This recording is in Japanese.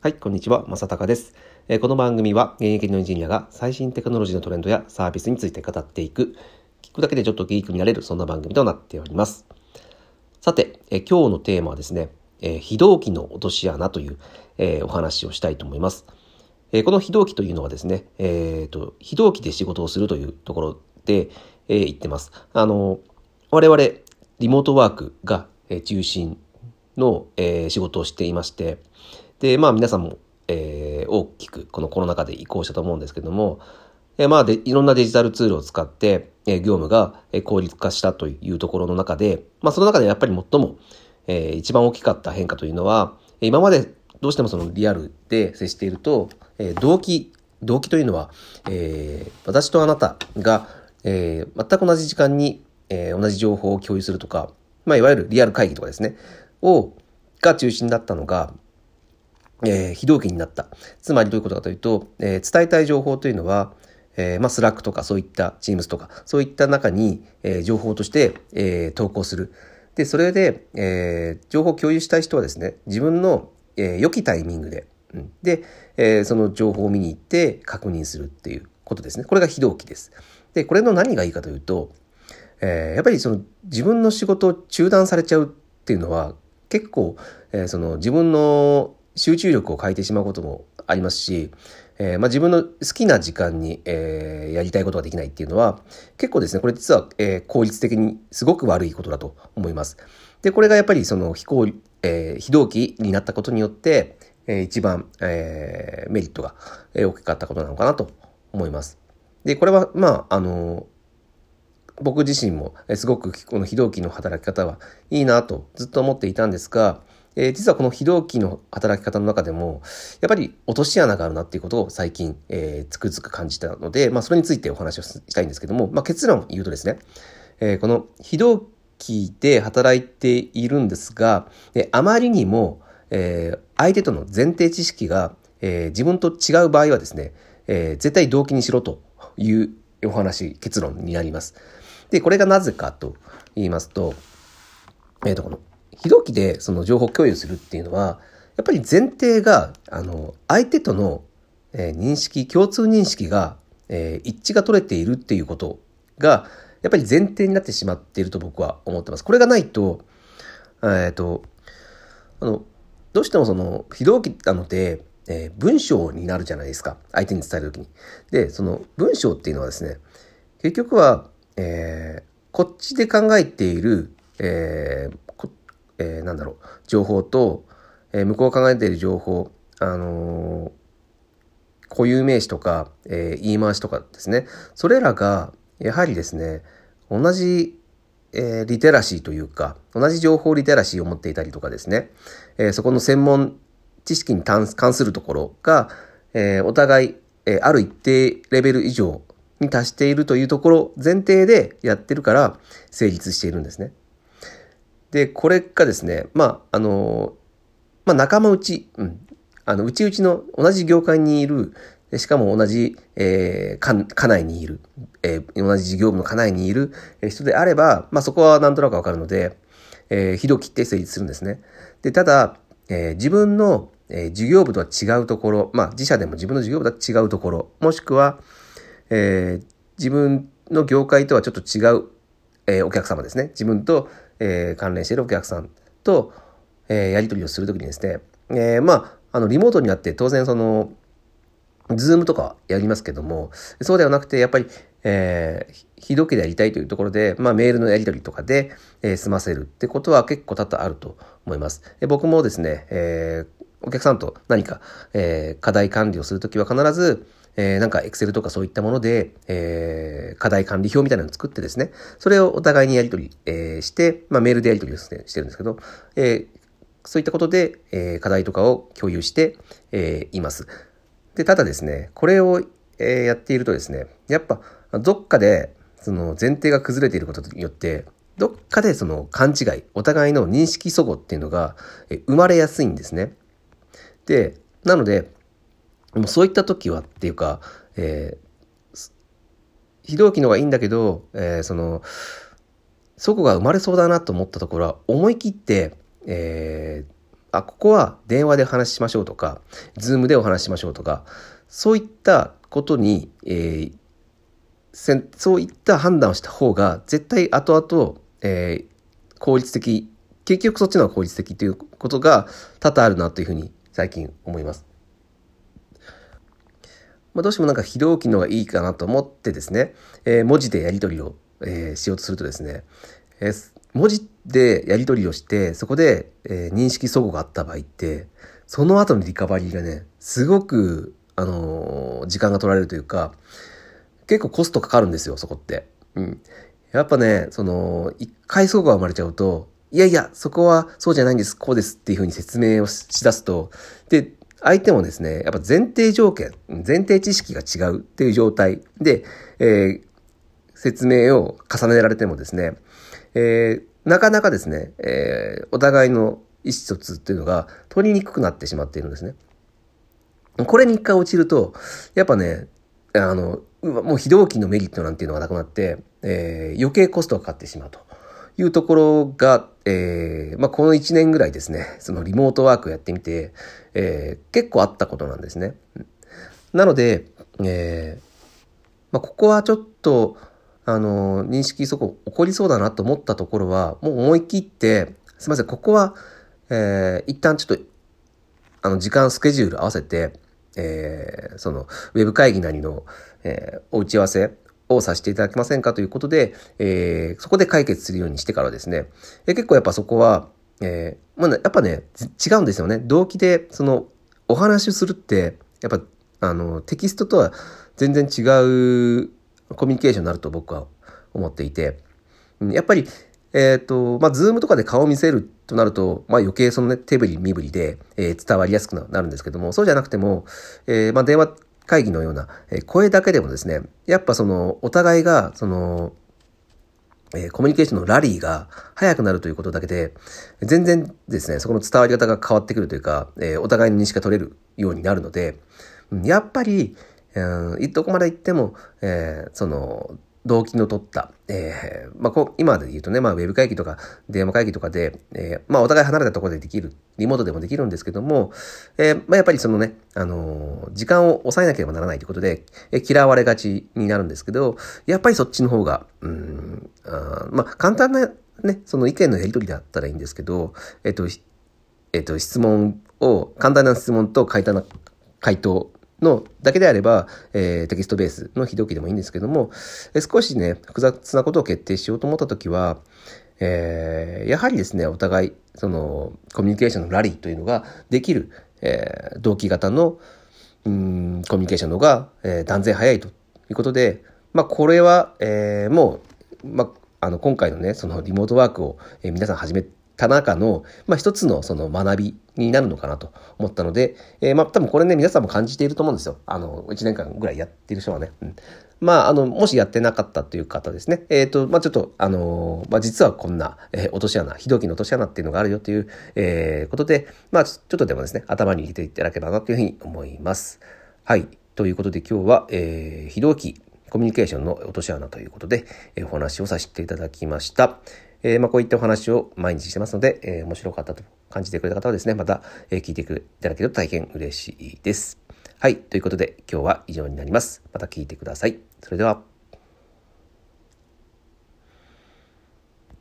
はい、こんにちは、正隆です、えー、この番組は現役のエンジニアが最新テクノロジーのトレンドやサービスについて語っていく、聞くだけでちょっとギークになれる、そんな番組となっております。さて、えー、今日のテーマはですね、えー、非同期の落とし穴という、えお話をしたいと思います。えこの非同期というのはですね、えっ、と、非同期で仕事をするというところで、え言ってます。あの、我々、リモートワークが中心の、え仕事をしていまして、で、まあ皆さんも、えー、大きくこのコロナ禍で移行したと思うんですけども、えー、まあで、いろんなデジタルツールを使って、えー、業務が効率化したというところの中で、まあその中でやっぱり最も、えー、一番大きかった変化というのは、今までどうしてもそのリアルで接していると、えー、動機、動機というのは、えー、私とあなたが、えー、全く同じ時間に、えー、同じ情報を共有するとか、まあ、いわゆるリアル会議とかですね、を、が中心だったのが、えー、非同期になった。つまりどういうことかというと、えー、伝えたい情報というのは、えー、まあ、 Slack とかそういった Teams とか、そういった中に、え、情報として、え、投稿する。で、それで、え、情報を共有したい人はですね、自分の、え、良きタイミングで、うん、で、え、その情報を見に行って確認するっていうことですね。これが非同期です。で、これの何がいいかというと、え、やっぱりその自分の仕事を中断されちゃうっていうのは結構、え、その自分の集中力を欠いてしまうこともありますし、えー、まあ、自分の好きな時間に、えー、やりたいことができないっていうのは結構ですねこれ実は、えー、効率的にすごく悪いことだと思います。でこれがやっぱりその非効、え非同期になったことによって、え一番、えメリットが、え大きかったことなのかなと思います。でこれはまああの僕自身もすごくこの非同期の働き方はいいなとずっと思っていたんですが、えー、実はこの非同期の働き方の中でも、やっぱり落とし穴があるなっていうことを最近、えー、つくづく感じたので、まあ、それについてお話をしたいんですけども、まあ、結論を言うとですね、えー、この非同期で働いているんですが、えあまりにも、えー、相手との前提知識が、えー、自分と違う場合はですね、えー、絶対同期にしろというお話、結論になります。で、これがなぜかと言いますと、えっ、ー、と、この非同期でその情報共有するっていうのは、やっぱり前提が、あの、相手との、え、認識、共通認識が、え、一致が取れているっていうことが、やっぱり前提になってしまっていると僕は思ってます。これがないと、えっ、と、あの、どうしてもその、非同期なので、えー、文章になるじゃないですか。相手に伝えるときに。で、その文章っていうのはですね、結局は、えー、こっちで考えている、えー、えー、なんだろう、情報と、えー、向こうが考えている情報、あのー、固有名詞とか、えー、言い回しとかですね、それらが、やはりですね、同じ、えー、リテラシーというか、同じ情報リテラシーを持っていたりとかですね、えー、そこの専門知識に関するところが、えー、お互い、え、ある一定レベル以上に達しているというところ前提でやってるから成立しているんですね。で、これがですね、まあ、あの、まあ、仲間内、うん、あの、内々の同じ業界にいる、しかも同じ、えー、家内にいる、えー、同じ事業部の家内にいる人であれば、まあ、そこはなんとなくわかるので、えー、非同期って成立するんですね。で、ただ、えー、自分の、えー、事業部とは違うところ、まあ、自社でも自分の事業部とは違うところ、もしくは、えー、自分の業界とはちょっと違う、えー、お客様ですね。自分と、えー、関連しているお客さんと、えー、やり取りをするときにですね、えー、まあ、あの、リモートになって当然その、ズームとかやりますけども、そうではなくて、やっぱり、えー、非同期でやりたいというところで、まあ、メールのやり取りとかで、えー、済ませるってことは結構多々あると思います。で僕もですね、えー、お客さんと何か、えー、課題管理をするときは必ず、えー、なんか Excel とかそういったもので、えー、課題管理表みたいなのを作ってですね、それをお互いにやり取り、えー、して、まあ、メールでやり取りをしてるんですけど、えー、そういったことで、えー、課題とかを共有して、えー、います。で、ただですね、これを、えー、やっているとですね、やっぱ、どっかで、その前提が崩れていることによって、どっかでその勘違い、お互いの認識齟齬っていうのが生まれやすいんですね。で、なので、もそういった時はっていうか、えー、非同期の方がいいんだけど、えー、その、そこが生まれそうだなと思ったところは、思い切って、えー、あ、ここは電話で話しましょうとか、ズームでお話しましょうとか、そういったことに、えー、そういった判断をした方が、絶対後々、えー、効率的、結局そっちの方が効率的ということが多々あるなというふうに最近思います。まあ、どうしてもなんか非同期の方がいいかなと思ってですね、えー、文字でやり取りを、えー、しようとするとですね、えー、文字でやり取りをして、そこで、え、認識齟齬があった場合って、その後のリカバリーがね、すごく、あの、時間が取られるというか、結構コストかかるんですよ、そこって。うん。やっぱね、その、一回齟齬が生まれちゃうと、いやいや、そこはそうじゃないんです、こうですっていうふうに説明をしだすと、で、相手もですね、やっぱ前提条件、前提知識が違うっていう状態で、えー、説明を重ねられてもですね、えー、なかなかですね、えー、お互いの意思疎通っていうのが取りにくくなってしまっているんですね。これに一回落ちると、やっぱね、あの、もう非同期のメリットなんていうのがなくなって、えー、余計コストがかかってしまうというところが、えー、まあ、この1年ぐらいですね、そのリモートワークをやってみて、えー、結構あったことなんですね。なので、えー、まあ、ここはちょっと、あの、認識そこ起こりそうだなと思ったところは、もう思い切って、すいません、ここは、えー、一旦ちょっと、あの、時間、スケジュール合わせて、えー、その、ウェブ会議なりの、えー、お打ち合わせをさせていただけませんかということで、えー、そこで解決するようにしてからですね、えー、結構やっぱそこは、えー、まあ、ね、やっぱね、違うんですよね。同期で、その、お話をするって、やっぱ、あの、テキストとは全然違うコミュニケーションになると僕は思っていて、やっぱり、えっ、ー、と、まあ、 Zoom とかで顔を見せるとなると、まあ、余計そのね、手振り身振りで、えー、伝わりやすくなるんですけども、そうじゃなくても、えー、まあ、電話会議のような、え声だけでもですね、やっぱその、お互いが、その、えコミュニケーションのラリーが早くなるということだけで、全然ですね、そこの伝わり方が変わってくるというか、えお互いの認識が取れるようになるので、やっぱり、うん、どこまで行っても、え、その、動機の取った、えー、まあ、こう、今で言うとね、まあ、ウェブ会議とか、電話会議とかで、えー、まあ、お互い離れたところでできる、リモートでもできるんですけども、えー、まあ、やっぱりそのね、あの、時間を抑えなければならないということで、え、嫌われがちになるんですけど、やっぱりそっちの方が、うん、あまあ、簡単なね、その意見のやり取りだったらいいんですけど、えっ、と、えっ、と、質問を、簡単な質問と簡単な回答のだけであれば、えー、テキストベースの非同期でもいいんですけども、えー、少しね、複雑なことを決定しようと思ったときは、えー、やはりですね、お互い、その、コミュニケーションのラリーというのができる、えー、同期型の、うん、コミュニケーションの方が、えー、断然早いということで、まあ、これは、えー、もう、まあ、あの、今回のね、そのリモートワークを、えー、皆さん始めた中の、まあ、一つのその学びになるのかなと思ったので、えー、まあ、多分これね、皆さんも感じていると思うんですよ。あの、1年間ぐらいやってる人はね。うん、まあ、あの、もしやってなかったという方ですね。えっ、ー、と、まあ、ちょっと、あのまあ、実はこんな、えー、落とし穴、非同期の落とし穴っていうのがあるよという、え、ことで、まあ、ちょっとでもですね、頭に入れていただければなというふうに思います。はい。ということで今日は、えー、非同期、コミュニケーションの落とし穴ということで、え、お話をさせていただきました。えー、まあ、こういったお話を毎日してますので、えー、面白かったと感じてくれた方はですね、また、え、聞いていただけると大変嬉しいです。はい。ということで、今日は以上になります。また聞いてください。それでは。